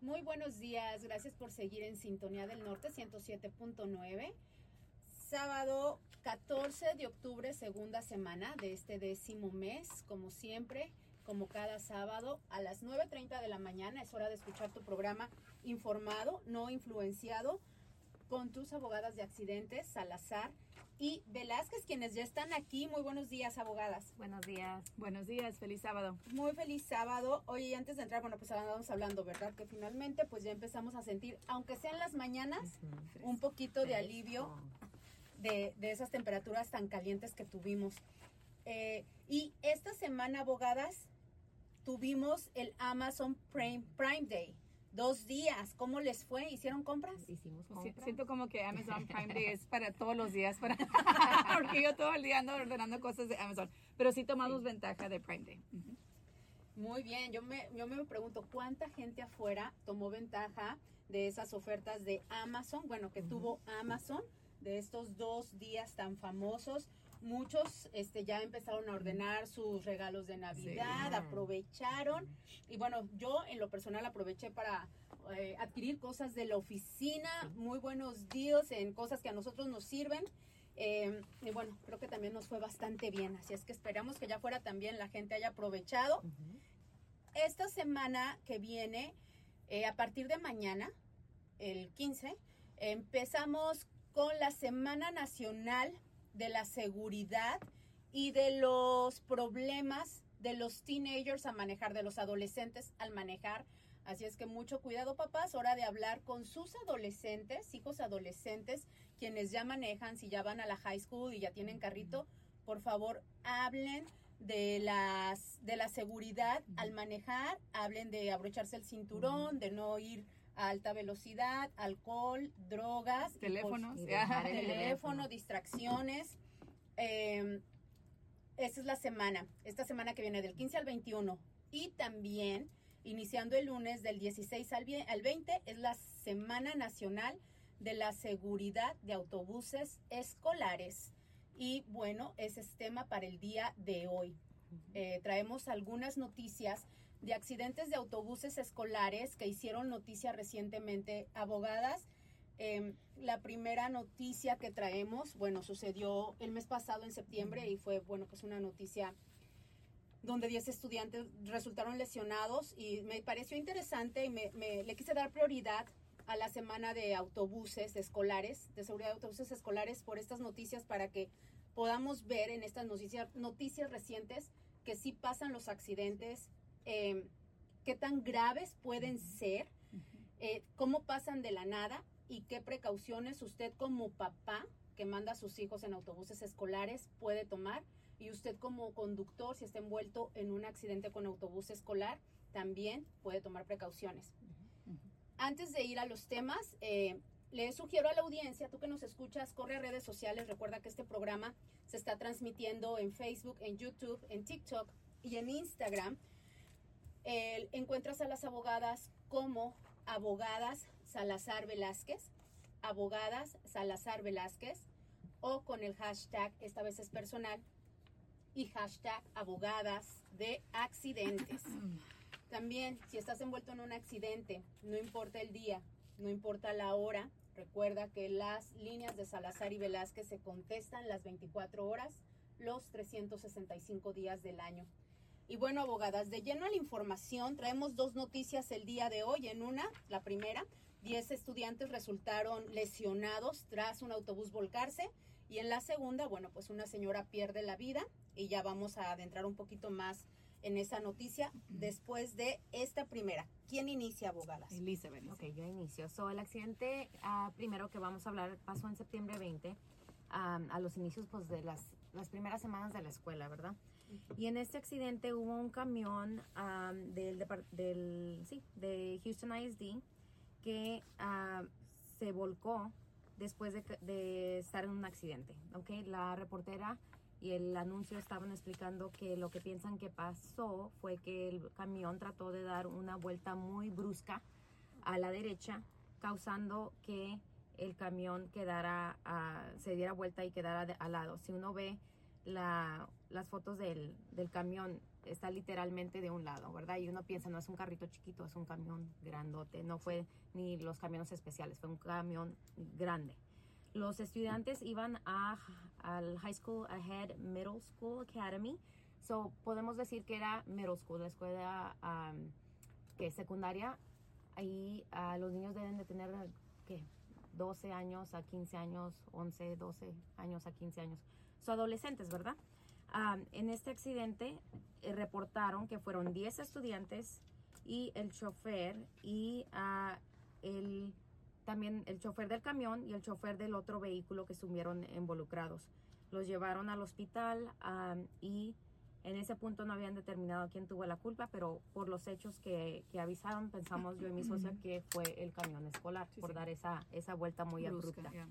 Muy buenos días, gracias por seguir en Sintonía del Norte 107.9. Sábado 14 de octubre, segunda semana de este décimo mes, como siempre, como cada sábado a las 9.30 de la mañana. Es hora de escuchar tu programa informado, no influenciado, con tus abogadas de accidentes, Salazar y Velázquez, quienes ya están aquí. Muy buenos días, abogadas. Buenos días. Buenos días, feliz sábado. Muy feliz sábado. Oye, antes de entrar, bueno, pues vamos hablando, ¿verdad? Que finalmente pues ya empezamos a sentir, aunque sean las mañanas, un poquito de alivio de, de, esas temperaturas tan calientes que tuvimos. Eh, y esta semana, abogadas, tuvimos el Amazon Prime, Prime Day dos días. ¿Cómo les fue? ¿Hicieron compras? Hicimos compras. Siento como que Amazon Prime Day es para todos los días, para porque yo todo el día ando ordenando cosas de Amazon. Pero sí tomamos ventaja de Prime Day. Muy bien, yo me, yo me pregunto, ¿cuánta gente afuera tomó ventaja de esas ofertas de Amazon? Bueno, que tuvo Amazon de estos dos días tan famosos muchos este, ya empezaron a ordenar sus regalos de Navidad, aprovecharon. Y bueno, yo en lo personal aproveché para eh, adquirir cosas de la oficina, muy buenos deals en cosas que a nosotros nos sirven. Em, y bueno, creo que también nos fue bastante bien. Así es que esperamos que ya fuera también la gente haya aprovechado. Esta semana que viene, eh, a partir de mañana, el 15, empezamos con la Semana Nacional de la seguridad y de los problemas de los teenagers a manejar, de los adolescentes al manejar. Así es que mucho cuidado, papás, hora de hablar con sus adolescentes, hijos adolescentes, quienes ya manejan, si ya van a la high school y ya tienen carrito, por favor, hablen de las de la seguridad al manejar, hablen de abrocharse el cinturón, de no ir alta velocidad, alcohol, drogas, teléfonos, teléfono, distracciones. Eh, esta es la semana, esta semana que viene del 15 al 21 y también iniciando el lunes del 16 al 20 es la Semana Nacional de la Seguridad de Autobuses Escolares. Y bueno, ese es tema para el día de hoy. Eh, traemos algunas noticias de accidentes de autobuses escolares que hicieron noticia recientemente abogadas. Em, la primera noticia que traemos, bueno, sucedió el mes pasado en septiembre y fue, bueno, pues una noticia donde 10 estudiantes resultaron lesionados y me pareció interesante y me, le quise dar prioridad a la semana de autobuses escolares, de seguridad de autobuses escolares por estas noticias para que podamos ver en estas noticias, noticias recientes que sí pasan los accidentes, eh, qué tan graves pueden ser, eh, cómo pasan de la nada y qué precauciones usted como papá que manda a sus hijos en autobuses escolares puede tomar. Y usted como conductor, si está envuelto en un accidente con autobús escolar, también puede tomar precauciones. Antes de ir a los temas, eh, le sugiero a la audiencia, tú que nos escuchas, corre a redes sociales, recuerda que este programa se está transmitiendo en Facebook, en YouTube, en TikTok y en Instagram encuentras a las abogadas como abogadas Salazar Velázquez, abogadas Salazar Velázquez, o con el hashtag, esta vez es personal, y hashtag abogadas de accidentes. También, si estás envuelto en un accidente, no importa el día, no importa la hora, recuerda que las líneas de Salazar y Velázquez se contestan las 24 horas, los 365 días del año. Y bueno, abogadas, de lleno a la información, traemos dos noticias el día de hoy. En una, la primera, 10 estudiantes resultaron lesionados tras un autobús volcarse. Y en la segunda, bueno, pues una señora pierde la vida y ya vamos a adentrar un poquito más en esa noticia después de esta primera. ¿Quién inicia, abogadas? Elizabeth. Ok, yo inicio. So, el accidente uh, primero que vamos a hablar pasó en septiembre 20, a los inicios pues, de las, las primeras semanas de la escuela, ¿verdad? Y en este accidente hubo un camión del, del, sí, de Houston ISD que se volcó después de, estar en un accidente. Okay? La reportera y el anuncio estaban explicando que lo que piensan que pasó fue que el camión trató de dar una vuelta muy brusca a la derecha, causando que el camión quedara, se diera vuelta y quedara al lado. Si uno ve la, las fotos del, del, camión, está literalmente de un lado, ¿verdad? Y uno piensa, no es un carrito chiquito, es un camión grandote, no fue ni los camiones especiales, fue un camión grande. Los estudiantes iban a, al High School Ahead Middle School Academy, so podemos decir que era middle school, la escuela um, que secundaria. Ahí uh, los niños deben de tener, ¿qué? 12 años a 15 años, 11, 12 años a 15 años. Son adolescentes, ¿verdad? Um, en este accidente eh, reportaron que fueron 10 estudiantes y el chofer y uh, el, también el chofer del camión y el chofer del otro vehículo que estuvieron involucrados. Los llevaron al hospital um, y en ese punto no habían determinado quién tuvo la culpa, pero por los hechos que, que avisaron, pensamos yo y mi socia que fue el camión escolar Sí, por sí. dar esa, esa vuelta muy Brusca, abrupta. yeah.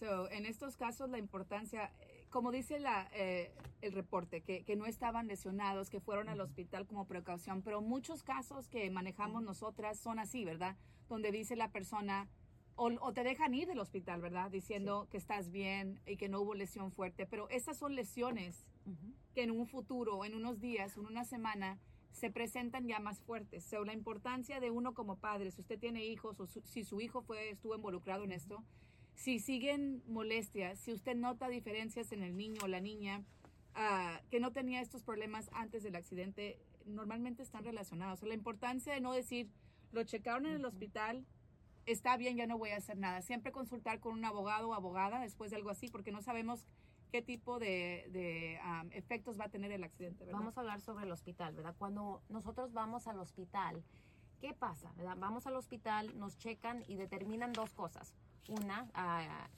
So, en estos casos la importancia, eh, como dice la, eh, el reporte, que, que no estaban lesionados, que fueron al hospital como precaución, pero muchos casos que manejamos nosotras son así, ¿verdad? Donde dice la persona, o, o te dejan ir del hospital, ¿verdad? Diciendo que estás bien y que no hubo lesión fuerte, pero estas son lesiones Ujú. que en un futuro, en unos días, en una semana, se presentan ya más fuertes. So, la importancia de uno como padre, si usted tiene hijos o su- si su hijo fue, estuvo involucrado en esto, si siguen molestias, si usted nota diferencias en el niño o la niña ah, que no tenía estos problemas antes del accidente, normalmente están relacionados. La importancia de no decir, lo checaron en el hospital, está bien, ya no voy a hacer nada. Siempre consultar con un abogado o abogada después de algo así, porque no sabemos qué tipo de, de, um, efectos va a tener el accidente, ¿verdad? Vamos a hablar sobre el hospital, ¿verdad? Cuando nosotros vamos al hospital, ¿qué pasa? ¿verdad? Vamos al hospital, nos checan y determinan dos cosas. Una,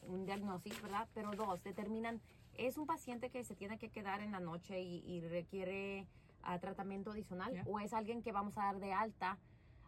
un diagnóstico, ¿verdad? Pero dos, determinan, ¿es un paciente que se tiene que quedar en la noche y, y requiere ah, tratamiento adicional? ¿O es alguien que vamos a dar de alta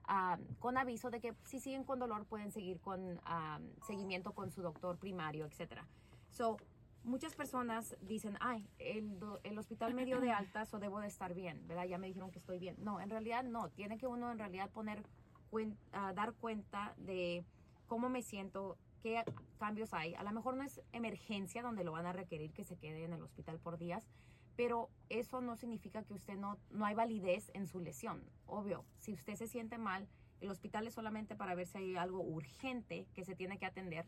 ah, con aviso de que si siguen con dolor pueden seguir con ah, seguimiento con su doctor primario, etcétera? So, muchas personas dicen, ay, el, do- el hospital me dio de alta, o debo de estar bien, ¿verdad? Ya me dijeron que estoy bien. No, en realidad no. Tiene que uno en realidad poner, cuen- ah, dar cuenta de cómo me siento, qué cambios hay. A lo mejor no es emergencia donde lo van a requerir que se quede en el hospital por días, pero eso no significa que usted no, no hay validez en su lesión. Obvio, si usted se siente mal, el hospital es solamente para ver si hay algo urgente que se tiene que atender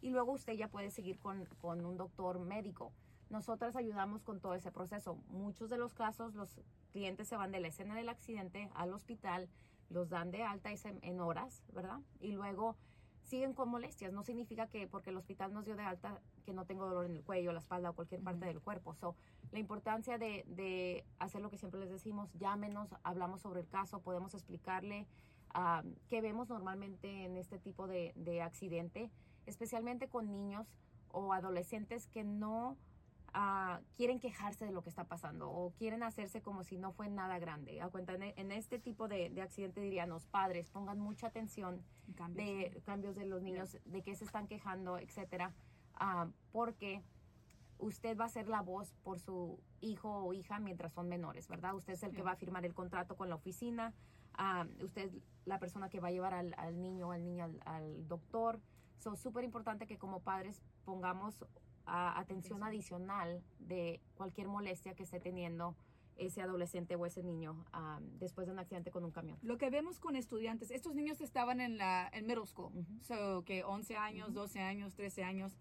y luego usted ya puede seguir con, con un doctor médico. Nosotras ayudamos con todo ese proceso. Muchos de los casos, los clientes se van de la escena del accidente al hospital, los dan de alta en horas, ¿verdad? Y luego siguen con molestias. No significa que porque el hospital nos dio de alta que no tengo dolor en el cuello, la espalda o cualquier parte del cuerpo. So, la importancia de, de hacer lo que siempre les decimos, llámenos, hablamos sobre el caso, podemos explicarle ah, qué vemos normalmente en este tipo de, de accidente, especialmente con niños o adolescentes que no ah, quieren quejarse de lo que está pasando o quieren hacerse como si no fue nada grande. A cuenta, en, en este tipo de, de accidente dirían los padres, pongan mucha atención Cambios. de cambios de los niños, de qué se están quejando, etcétera, ah, porque usted va a ser la voz por su hijo o hija mientras son menores, ¿verdad? Usted es el que va a firmar el contrato con la oficina, ah, usted es la persona que va a llevar al, al niño o al niño al, al doctor. So, súper importante que como padres pongamos atención adicional de cualquier molestia que esté teniendo ese adolescente o ese niño ah, después de un accidente con un camión. Lo que vemos con estudiantes, estos niños estaban en la en middle school, so que 11 años, Ujú. 12 años, 13 años.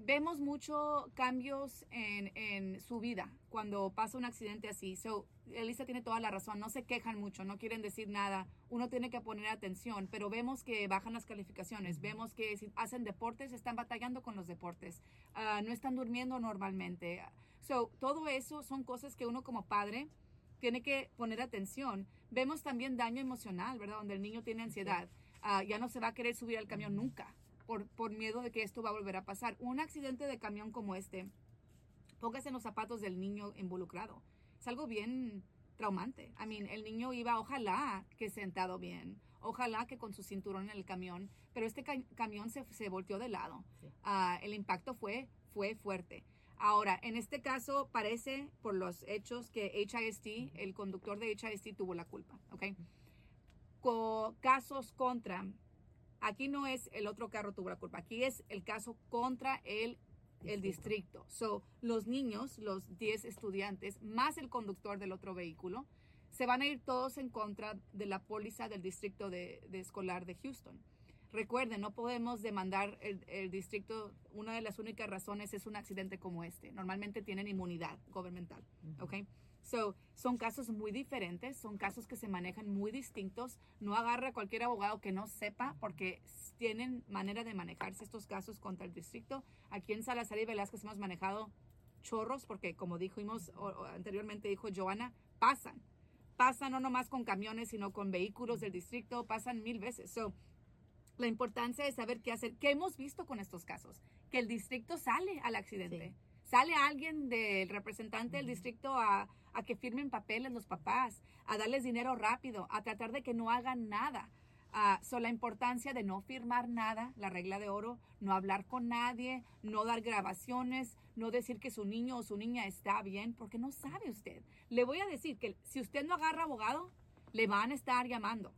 Vemos mucho cambios en, en su vida cuando pasa un accidente así. So, Elisa tiene toda la razón, no se quejan mucho, no quieren decir nada. Uno tiene que poner atención, pero vemos que bajan las calificaciones, vemos que si hacen deportes, están batallando con los deportes, ah, no están durmiendo normalmente. So, todo eso son cosas que uno como padre tiene que poner atención. Vemos también daño emocional, ¿verdad? Donde el niño tiene ansiedad. Ah, ya no se va a querer subir al camión nunca por, por miedo de que esto va a volver a pasar. Un accidente de camión como este, póngase en los zapatos del niño involucrado. Es algo bien traumante. I mean, el niño iba, ojalá que sentado bien, ojalá que con su cinturón en el camión, pero este ca- camión se, se volteó de lado. Sí. Ah, el impacto fue, fue fuerte. Ahora, en este caso parece por los hechos que HIST, el conductor de HIST tuvo la culpa, ¿ok? Co- casos contra, aquí no es el otro carro tuvo la culpa, aquí es el caso contra el el distrito. So, los niños, los 10 estudiantes, más el conductor del otro vehículo, se van a ir todos en contra de la póliza del distrito de, de escolar de Houston. Recuerden, no podemos demandar el, el, distrito. Una de las únicas razones es un accidente como este. Normalmente tienen inmunidad gubernamental. ¿ok? So, son casos muy diferentes, son casos que se manejan muy distintos. No agarra a cualquier abogado que no sepa, porque tienen manera de manejarse estos casos contra el distrito. Aquí en Salazar y Velázquez hemos manejado chorros, porque como dijimos anteriormente, dijo Joana, pasan. Pasan no nomás con camiones, sino con vehículos del distrito, pasan mil veces. So, la importancia de saber qué hacer. ¿Qué hemos visto con estos casos? Que el distrito sale al accidente. Sí. Sale alguien del representante del distrito a, a, que firmen papeles los papás, a darles dinero rápido, a tratar de que no hagan nada. Uh, so, la importancia de no firmar nada, la regla de oro, no hablar con nadie, no dar grabaciones, no decir que su niño o su niña está bien, porque no sabe usted. Le voy a decir que si usted no agarra abogado, le van a estar llamando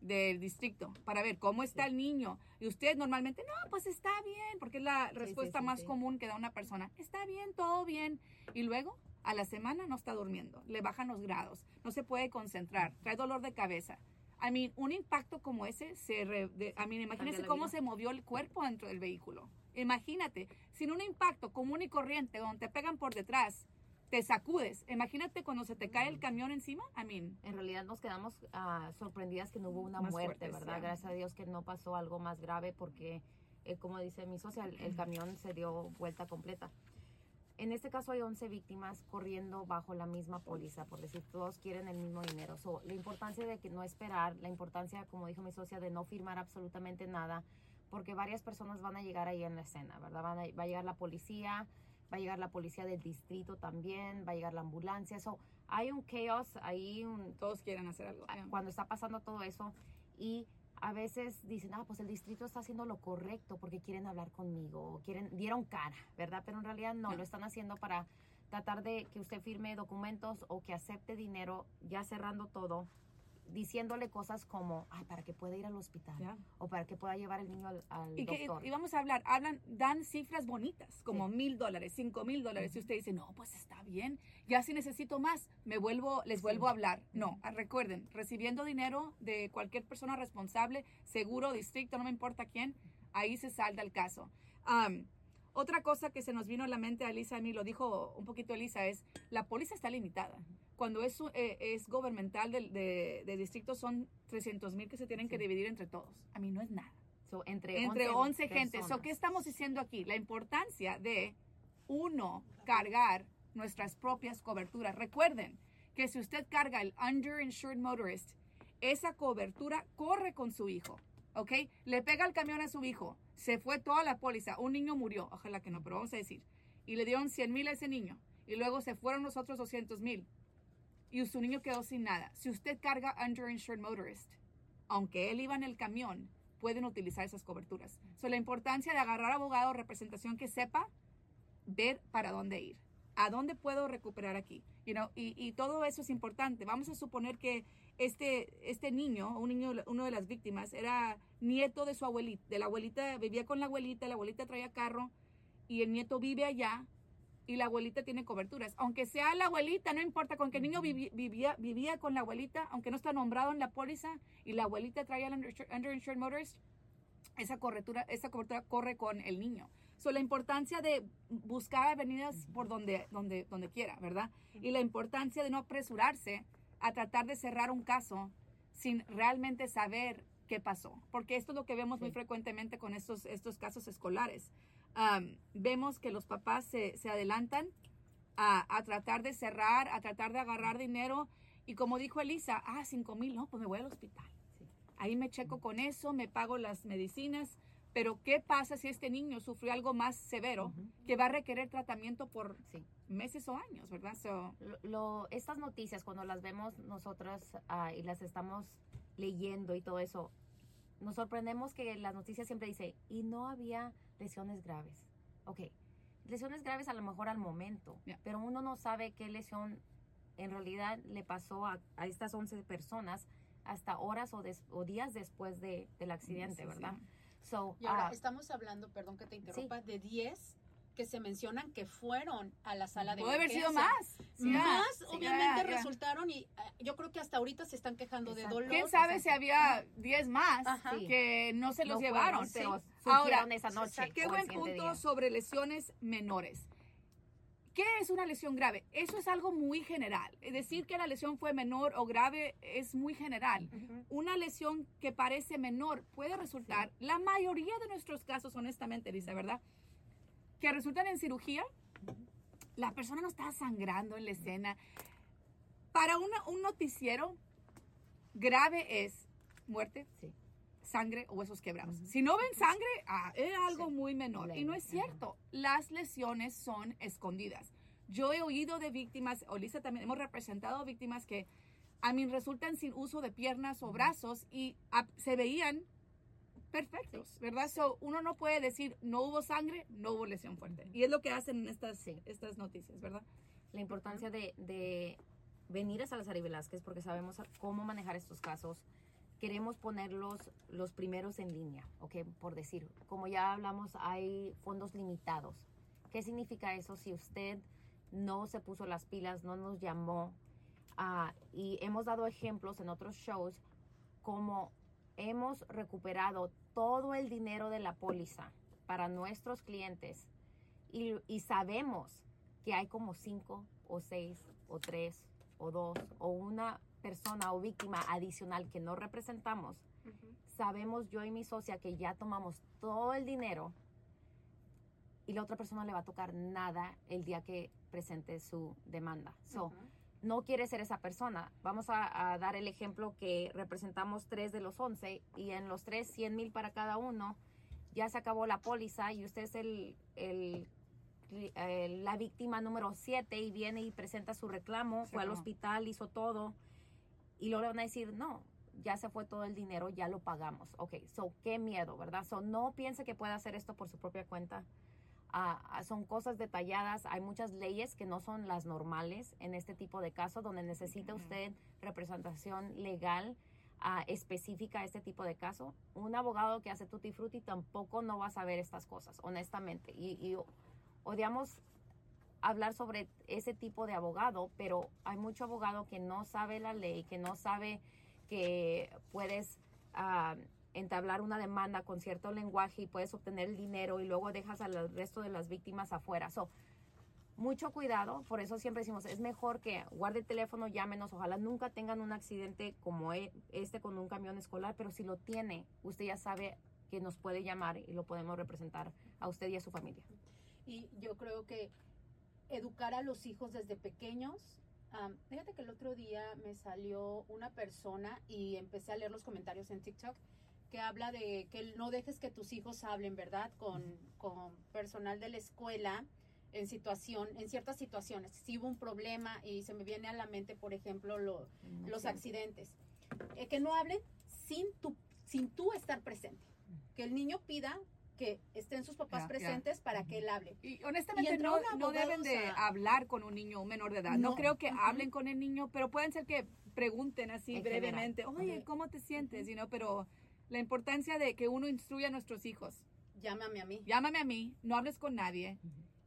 del distrito para ver cómo está el niño. Y usted normalmente, no, pues está bien, porque es la respuesta sí, sí, más común que da una persona. Está bien, todo bien. Y luego, a la semana no está durmiendo, le bajan los grados, no se puede concentrar, trae dolor de cabeza. I mean, un impacto como ese, se re, de, I mean, imagínese cómo vida. se movió el cuerpo dentro del vehículo. Imagínate, sin un impacto común y corriente, donde te pegan por detrás, te sacudes. Imagínate cuando se te cae el camión encima. I mean, en realidad nos quedamos uh, sorprendidas que no hubo una muerte, fuertes, ¿verdad? Yeah. Gracias a Dios que no pasó algo más grave porque, eh, como dice mi socia, el, el, camión se dio vuelta completa. En este caso hay 11 víctimas corriendo bajo la misma póliza, por decir, todos quieren el mismo dinero. So, la importancia de que no esperar, la importancia, como dijo mi socia, de no firmar absolutamente nada, porque varias personas van a llegar ahí en la escena, ¿verdad? Van a, va a llegar la policía, va a llegar la policía del distrito también, va a llegar la ambulancia. So, hay un chaos ahí. Un, Todos quieren hacer algo. Cuando está pasando todo eso. Y a veces dicen, ah, pues el distrito está haciendo lo correcto porque quieren hablar conmigo, quieren, dieron cara, ¿verdad? Pero en realidad no, no, lo están haciendo para tratar de que usted firme documentos o que acepte dinero, ya cerrando todo, diciéndole cosas como, ay, para que pueda ir al hospital yeah. o para que pueda llevar el niño al, al y doctor. Que, y vamos a hablar, hablan, dan cifras bonitas, como mil sí. dólares, cinco mil dólares. Y usted dice, no, pues está bien, ya si necesito más, me vuelvo, les sí. vuelvo a hablar. No, recuerden, recibiendo dinero de cualquier persona responsable, seguro, distrito, no me importa quién, ahí se salda el caso. Um, otra cosa que se nos vino a la mente a Elisa, a mí lo dijo un poquito Elisa, es la póliza está limitada. Cuando es, eh, es gubernamental de, de, de, distrito son 300 mil que se tienen sí. que dividir entre todos. A mí no es nada. So, entre, entre 11, 11 gente. So, ¿Qué estamos diciendo aquí? La importancia de, uno, cargar nuestras propias coberturas. Recuerden que si usted carga el underinsured motorist, esa cobertura corre con su hijo. ¿Ok? Le pega el camión a su hijo, se fue toda la póliza, un niño murió, ojalá que no, pero vamos a decir, y le dieron 100 mil a ese niño, y luego se fueron los otros 200 mil, y su niño quedó sin nada. Si usted carga underinsured motorist, aunque él iba en el camión, pueden utilizar esas coberturas. So, la importancia de agarrar abogado o representación que sepa ver para dónde ir. ¿A dónde puedo recuperar aquí? You know, y, y todo eso es importante. Vamos a suponer que este, este niño, un niño, uno de las víctimas, era nieto de su abuelita, de la abuelita, vivía con la abuelita, la abuelita traía carro y el nieto vive allá y la abuelita tiene coberturas. Aunque sea la abuelita, no importa, con que el niño vivía, vivía, vivía con la abuelita, aunque no está nombrado en la póliza y la abuelita traía el underinsured motorist, esa cobertura, esa cobertura corre con el niño. So, la importancia de buscar avenidas por donde, donde, donde quiera, ¿verdad? Y la importancia de no apresurarse a tratar de cerrar un caso sin realmente saber qué pasó. Porque esto es lo que vemos sí. muy frecuentemente con estos, estos casos escolares. Um, vemos que los papás se, se adelantan a, a, tratar de cerrar, a tratar de agarrar dinero. Y como dijo Elisa, ah, cinco mil, no, pues me voy al hospital. Sí. Ahí me checo con eso, me pago las medicinas. Pero ¿qué pasa si este niño sufrió algo más severo uh -huh. que va a requerir tratamiento por sí. meses o años, verdad? So, lo, lo, estas noticias, cuando las vemos nosotras uh, y las estamos leyendo y todo eso, nos sorprendemos que las noticias siempre dice, y no había lesiones graves. Ok, lesiones graves a lo mejor al momento, yeah. pero uno no sabe qué lesión en realidad le pasó a, a estas 11 personas hasta horas o, des, o días después de, del accidente, sí, ¿verdad? Sí. So, y ahora uh, estamos hablando, perdón que te interrumpa, sí. de 10 que se mencionan que fueron a la sala de Puede haber sido más. Sí, Más, sí, obviamente, ya, ya. resultaron y eh, yo creo que hasta ahorita se están quejando de Exacto. dolor. ¿Quién sabe si había 10 más Ajá. que no se los No llevaron? fueron, pero Ahora, esa noche. Qué o buen punto día. sobre lesiones menores. ¿Qué es una lesión grave? Eso es algo muy general. Decir que la lesión fue menor o grave es muy general. Una lesión que parece menor puede resultar, la mayoría de nuestros casos, honestamente, Lisa, ¿verdad? Que resultan en cirugía. La persona no está sangrando en la escena. Para una- un noticiero, grave es muerte, Sí. Sangre o huesos quebrados. Si no ven sangre, ah, es algo Sí. muy menor. Y no es cierto. Las lesiones son escondidas. Yo he oído de víctimas, o Lisa también, hemos representado víctimas que a mí resultan sin uso de piernas o brazos y ah, se veían perfectos, ¿verdad? So, uno no puede decir no hubo sangre, no hubo lesión fuerte. Y es lo que hacen en estas, Sí. estas noticias, ¿verdad? la importancia de, de venir a Salazar y Velázquez porque sabemos cómo manejar estos casos. Queremos ponerlos los primeros en línea, ¿ok? Por decir, como ya hablamos, hay fondos limitados. ¿Qué significa eso? Si usted no se puso las pilas, no nos llamó, ah, y hemos dado ejemplos en otros shows, como hemos recuperado todo el dinero de la póliza para nuestros clientes y, y sabemos que hay como cinco o seis o tres o dos o una persona o víctima adicional que no representamos, sabemos yo y mi socia que ya tomamos todo el dinero y la otra persona le va a tocar nada el día que presente su demanda. So, no quiere ser esa persona. Vamos a, a dar el ejemplo que representamos tres de los once y en los tres, 100 mil para cada uno, ya se acabó la póliza y usted es el, el- el- la víctima número siete y viene y presenta su reclamo, fue al hospital, hizo todo y luego le van a decir, no, ya se fue todo el dinero, ya lo pagamos. Ok, so qué miedo, ¿verdad? So no piense que puede hacer esto por su propia cuenta. Ah, son cosas detalladas, hay muchas leyes que no son las normales en este tipo de casos donde necesita usted representación legal ah, específica a este tipo de caso. Un abogado que hace tutti frutti tampoco no va a saber estas cosas, honestamente. Y, y odiamos hablar sobre ese tipo de abogado, pero hay mucho abogado que no sabe la ley, que no sabe que puedes ah, entablar una demanda con cierto lenguaje y puedes obtener el dinero y luego dejas al resto de las víctimas afuera. So, mucho cuidado, por eso siempre decimos, es mejor que guarde el teléfono, llámenos, ojalá nunca tengan un accidente como e- este con un camión escolar, pero si lo tiene, usted ya sabe que nos puede llamar y lo podemos representar a usted y a su familia. Y yo creo que educar a los hijos desde pequeños. am, fíjate que el otro día me salió una persona y empecé a leer los comentarios en TikTok que habla de que no dejes que tus hijos hablen, ¿verdad? Con, con personal de la escuela en situación, en ciertas situaciones. Si hubo un problema y se me viene a la mente, por ejemplo, lo- los accidentes. Eh, que no hablen sin tu, sin tú estar presente. Que el niño pida que estén sus papás presentes para que él hable. Y honestamente Y no, no deben de sea- hablar con un niño un menor de edad. No, No. creo que Ujú. hablen con el niño, pero pueden ser que pregunten así En general. brevemente, oye. ¿cómo te sientes? You know, pero la importancia de que uno instruya a nuestros hijos. Llámame a mí. Llámame a mí, no hables con nadie.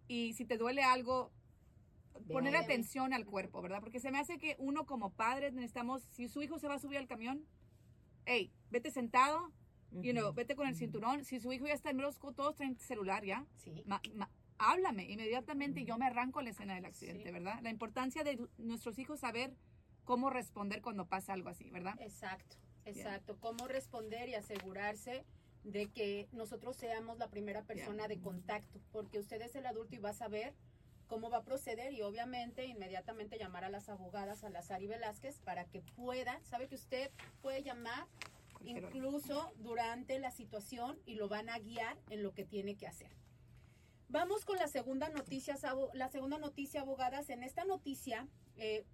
Y si te duele algo, poner atención al cuerpo, ¿verdad? Porque se me hace que uno como padre necesitamos, si su hijo se va a subir al camión, hey, vete sentado, you know, vete con el cinturón. Si su hijo ya está en los todos traen celular ya, Sí. ma- ma- háblame inmediatamente y yo me arranco a la escena del accidente, Sí. ¿verdad? La importancia de nuestros hijos saber cómo responder cuando pasa algo así, ¿verdad? Exacto, exacto. Cómo responder y asegurarse de que nosotros seamos la primera persona de contacto, porque usted es el adulto y va a saber cómo va a proceder y obviamente inmediatamente llamar a las abogadas, a la Sari Velázquez, para que pueda, sabe que usted puede llamar. Incluso durante la situación y lo van a guiar en lo que tiene que hacer. Vamos con la segunda noticia, la segunda noticia, abogadas. En esta noticia eh,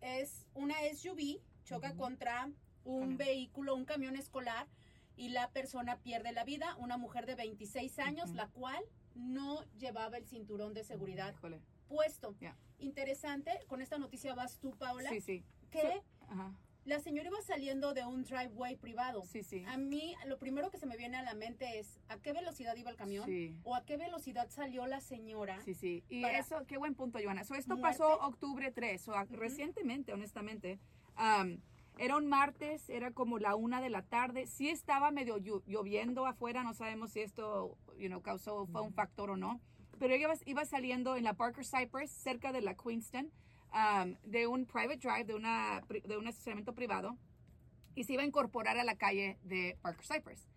es una SUV choca contra un vehículo, un camión escolar y la persona pierde la vida, una mujer de 26 años, la cual no llevaba el cinturón de seguridad Híjole. puesto. Interesante, con esta noticia vas tú, Paula, Sí, sí. que Ajá. La señora iba saliendo de un driveway privado. Sí, sí. A mí, lo primero que se me viene a la mente es a qué velocidad iba el camión Sí. o a qué velocidad salió la señora. Sí, sí. Y para- eso, qué buen punto, Joana. So, esto Muerte. pasó octubre 3, o recientemente, honestamente. Um, era un martes, era como la una de la tarde. Sí estaba medio lloviendo afuera, no sabemos si esto, you know, causó, fue un factor o no. Pero ella iba, iba saliendo en la Parker Cypress, cerca de la Queenston, de un private drive, de, una, de un estacionamiento privado, y se iba a incorporar a la calle de Parker Cypress.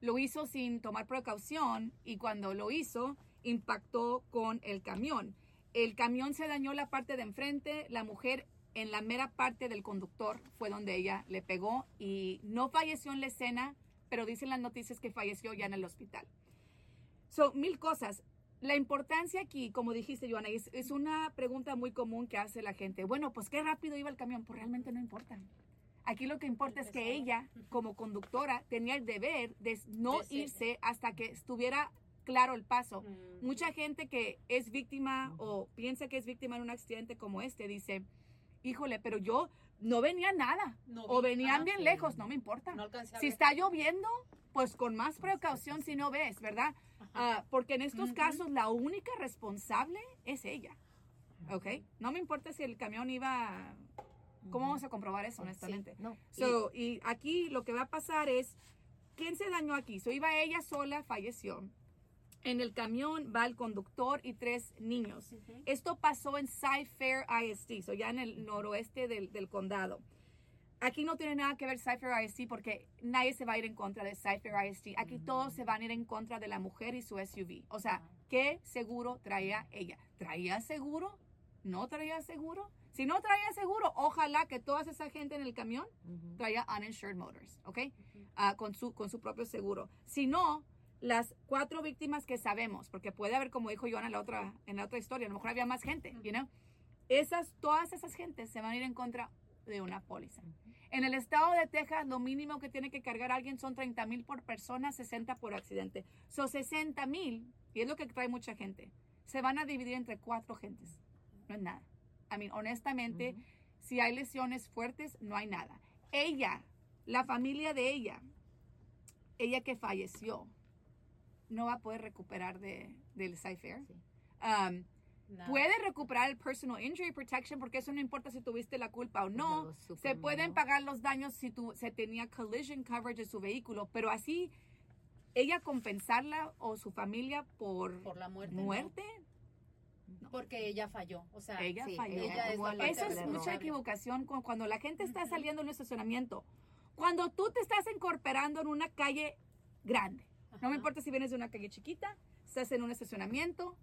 Lo hizo sin tomar precaución y cuando lo hizo, impactó con el camión. El camión se dañó la parte de enfrente, la mujer en la mera parte del conductor fue donde ella le pegó y no falleció en la escena, pero dicen las noticias que falleció ya en el hospital. So, mil cosas. La importancia aquí, como dijiste, Joana, es, es una pregunta muy común que hace la gente. Bueno, pues qué rápido iba el camión. Pues realmente no importa. Aquí lo que importa es que ella, como conductora, tenía el deber de no irse hasta que estuviera claro el paso. Mm. Mucha gente que es víctima o piensa que es víctima en un accidente como este dice, híjole, pero yo no venía nada. No o venían bien lejos, no me importa. No si está lloviendo, pues con más precaución si no ves, ¿verdad? Ah, porque en estos casos la única responsable es ella. ¿Ok? No me importa si el camión iba... ¿Cómo vamos a comprobar eso, honestamente? No. So, y aquí lo que va a pasar es, ¿quién se dañó aquí? So, iba ella sola, falleció. En el camión va el conductor y tres niños. Esto pasó en Cy-Fair ISD, so ya en el noroeste del, del condado. Aquí no tiene nada que ver Cy-Fair ISD porque nadie se va a ir en contra de Cy-Fair ISD. Aquí todos se van a ir en contra de la mujer y su SUV. O sea, ¿qué seguro traía ella? ¿Traía seguro? ¿No traía seguro? Si no traía seguro, ojalá que toda esa gente en el camión Ujú. traía uninsured motors, ¿ok? Ah, con, su, con su propio seguro. Si no, las cuatro víctimas que sabemos, porque puede haber, como dijo Joana en la otra, en la otra historia, a lo mejor había más gente, you know? Esas, todas esas gentes se van a ir en contra de una póliza. En el estado de Texas, lo mínimo que tiene que cargar alguien son 30 mil por persona, 60 por accidente. Son 60 mil, y es lo que trae mucha gente, se van a dividir entre cuatro gentes. No es nada. I mean, honestamente, Ujú. si hay lesiones fuertes, no hay nada. Ella, la familia de ella, ella que falleció, no va a poder recuperar de, del Cypher. Sí. Um, Nada. puede recuperar el personal injury protection porque eso no importa si tuviste la culpa o no. Se pueden pagar los daños si tu, se tenía collision coverage de su vehículo, pero así ella compensarla o su familia por, por la muerte. no. muerte, Porque ella falló. O sea, ella Sí, falló. ella es Eso es mucha equivocación cu- cuando la gente está saliendo en un estacionamiento. Cuando tú te estás incorporando en una calle grande, no Ajá. me importa si vienes de una calle chiquita, estás en un estacionamiento,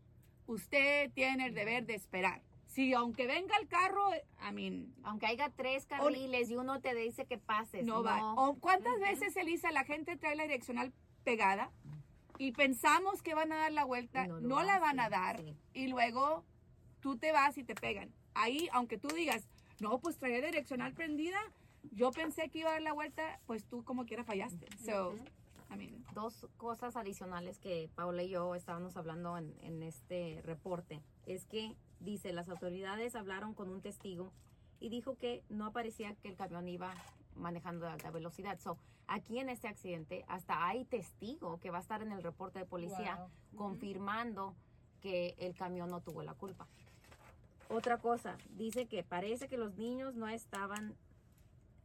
usted tiene el deber de esperar. Si aunque venga el carro, I mean, Aunque haya tres carriles y uno te dice que pases. no va. O ¿Cuántas veces, Elisa, la gente trae la direccional pegada y pensamos que van a dar la vuelta, no, la van a dar sí. y luego tú te vas y te pegan. Ahí, aunque tú digas, no, pues traía direccional prendida, yo pensé que iba a dar la vuelta, pues tú como quiera fallaste. So. I mean, Dos cosas adicionales que Paula y yo estábamos hablando en, en este reporte es que dice las autoridades hablaron con un testigo y dijo que no aparecía que el camión iba manejando a alta velocidad. So, aquí en este accidente hasta hay testigo que va a estar en el reporte de policía Wow. Confirmando que el camión no tuvo la culpa. Otra cosa, dice que parece que los niños no estaban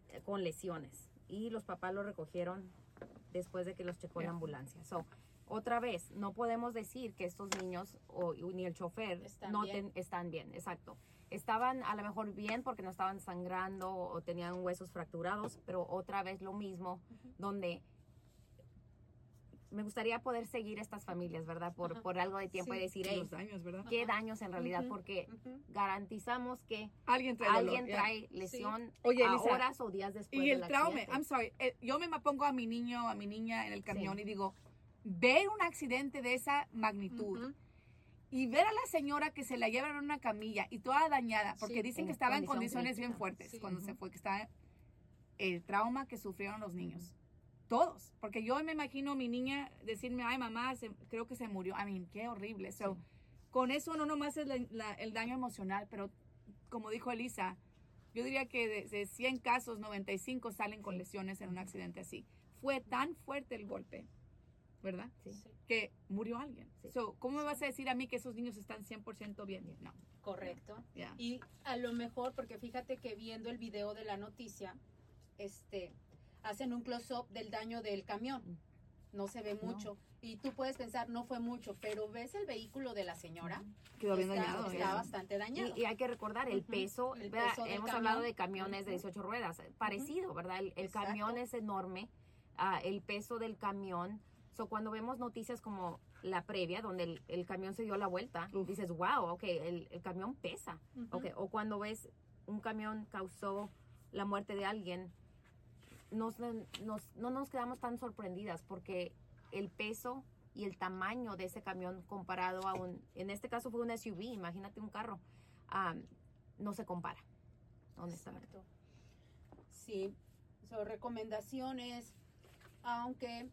eh, con lesiones y los papás lo recogieron después de que los checó la ambulancia. So, otra vez, no podemos decir que estos niños o ni el chofer Están no bien. ten- están bien, exacto. Estaban a lo mejor bien porque no estaban sangrando o tenían huesos fracturados, pero otra vez lo mismo, donde me gustaría poder seguir estas familias, ¿verdad? Por, Ajá. por algo de tiempo Sí, y decir, los daños, ¿verdad? qué Ajá. daños en realidad, porque garantizamos que Alguien trae dolor, alguien yeah. trae lesión Oye, a Elisa, horas o días después Y el trauma, accidente. I'm sorry, eh, yo me pongo a mi niño, a mi niña en el camión Sí. y digo, ver un accidente de esa magnitud y ver a la señora que se la llevan en una camilla y toda dañada, porque Sí, dicen en que estaba en condiciones bien fuertes Sí. cuando se fue, que estaba el trauma que sufrieron los niños. Todos, porque yo me imagino mi niña decirme, ay mamá, se- creo que se murió. I mean, qué horrible. So, Con eso no nomás es la- la- el daño emocional, pero como dijo Elisa, Yo diría que de, de 100 casos, 95 salen con lesiones en un accidente así. Fue tan fuerte el golpe, ¿verdad? Sí. Sí, Que murió alguien. Sí. So, ¿Cómo me vas a decir a mí que esos niños están 100% bien? No. correcto. ya. Y a lo mejor, porque fíjate que viendo el video de la noticia, este, hacen un close-up del daño del camión. No se ve No. mucho. Y tú puedes pensar, no fue mucho, pero ves el vehículo de la señora. Quedó bien está, dañado. está ya. bastante dañado. Y, y hay que recordar el Ujú. peso, El peso del hemos camión. hablado de camiones de Ujú. 18 ruedas, parecido, ¿verdad? El, el camión es enorme, ah, el peso del camión. So, cuando vemos noticias como la previa, donde el, el camión se dio la vuelta, Uf. dices, wow, ok, el, el camión pesa. Ujú. ok. O cuando ves un camión causó la muerte de alguien, nos, nos- no nos quedamos tan sorprendidas porque el peso y el tamaño de ese camión comparado a un, en este caso fue un SUV, imagínate un carro, ah, no se compara, honestamente. Exacto. Sí, son recomendaciones, aunque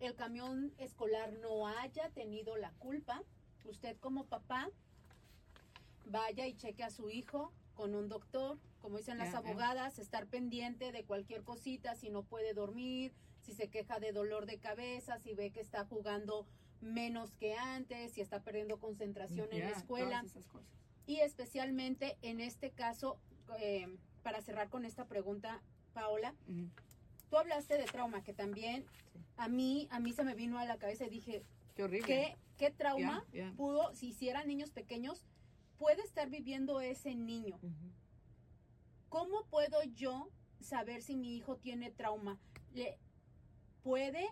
el camión escolar no haya tenido la culpa, usted como papá vaya y cheque a su hijo con un doctor, como dicen las abogadas, estar pendiente de cualquier cosita, si no puede dormir, si se queja de dolor de cabeza, si ve que está jugando menos que antes, si está perdiendo concentración en la escuela. Y especialmente en este caso, eh, para cerrar con esta pregunta, Paola, tú hablaste de trauma, que también Sí. a mí, a mí se me vino a la cabeza y dije, Qué horrible. ¿qué, qué trauma pudo, si hicieran niños pequeños, puede estar viviendo ese niño? ¿Cómo puedo yo saber si mi hijo tiene trauma? Le- ¿Puede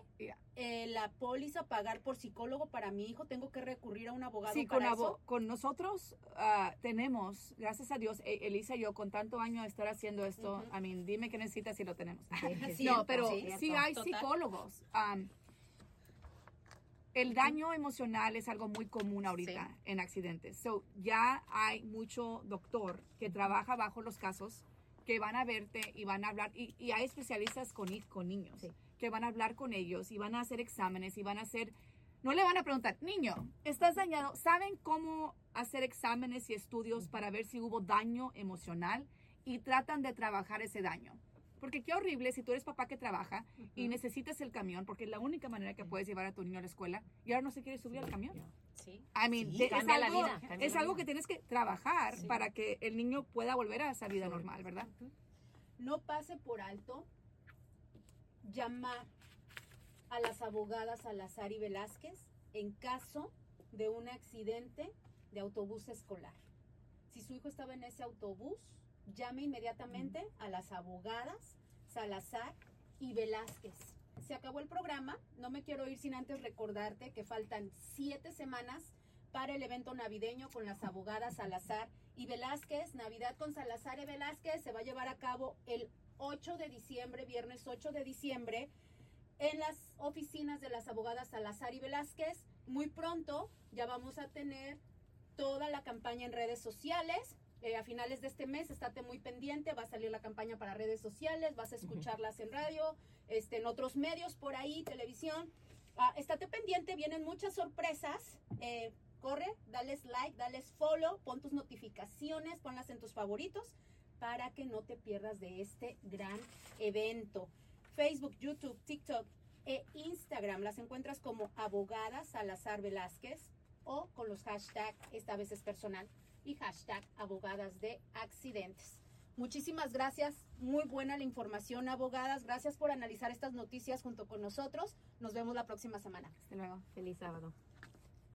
eh, la póliza pagar por psicólogo para mi hijo? ¿Tengo que recurrir a un abogado Sí, con, para abo- eso? con nosotros ah, tenemos, gracias a Dios, E- Elisa y yo, con tanto año de estar haciendo esto, a mí, dime qué necesitas y lo tenemos. Sí, no, pero sí, sí hay psicólogos. Am, el daño emocional es algo muy común ahorita en accidentes. So, ya hay mucho doctor que trabaja bajo los casos que van a verte y van a hablar, y, y hay especialistas con, con niños Sí. que van a hablar con ellos y van a hacer exámenes y van a hacer, no le van a preguntar, niño, ¿estás dañado? ¿Saben cómo hacer exámenes y estudios para ver si hubo daño emocional? Y tratan de trabajar ese daño. Porque qué horrible si tú eres papá que trabaja y necesitas el camión, porque es la única manera que puedes llevar a tu niño a la escuela y ahora no se quiere subir al camión. Sí. I mean, Sí, es cambia la algo, vida, es algo vida. que tienes que trabajar Sí. para que el niño pueda volver a esa vida Sí. normal, ¿verdad? no pase por alto llamar a las abogadas Salazar y Velázquez en caso de un accidente de autobús escolar. Si su hijo estaba en ese autobús, llame inmediatamente a las abogadas Salazar y Velázquez. Se acabó el programa, no me quiero ir sin antes recordarte que faltan siete semanas para el evento navideño con las abogadas Salazar y Velázquez. Navidad con Salazar y Velázquez se va a llevar a cabo el 8 de diciembre, viernes 8 de diciembre, en las oficinas de las abogadas Salazar y Velázquez. Muy pronto ya vamos a tener toda la campaña en redes sociales. Eh, a finales de este mes, estate muy pendiente, va a salir la campaña para redes sociales, vas a escucharlas en radio, este, en otros medios por ahí, televisión. Ah, estate pendiente, vienen muchas sorpresas. Eh, corre, dales like, dales follow, pon tus notificaciones, ponlas en tus favoritos para que no te pierdas de este gran evento. Facebook, YouTube, TikTok e Instagram las encuentras como abogadas Salazar Velázquez o con los hashtag esta vez es personal y hashtag abogadas de accidentes. Muchísimas gracias, muy buena la información, abogadas. Gracias por analizar estas noticias junto con nosotros. Nos vemos la próxima semana. Hasta luego. Feliz sábado.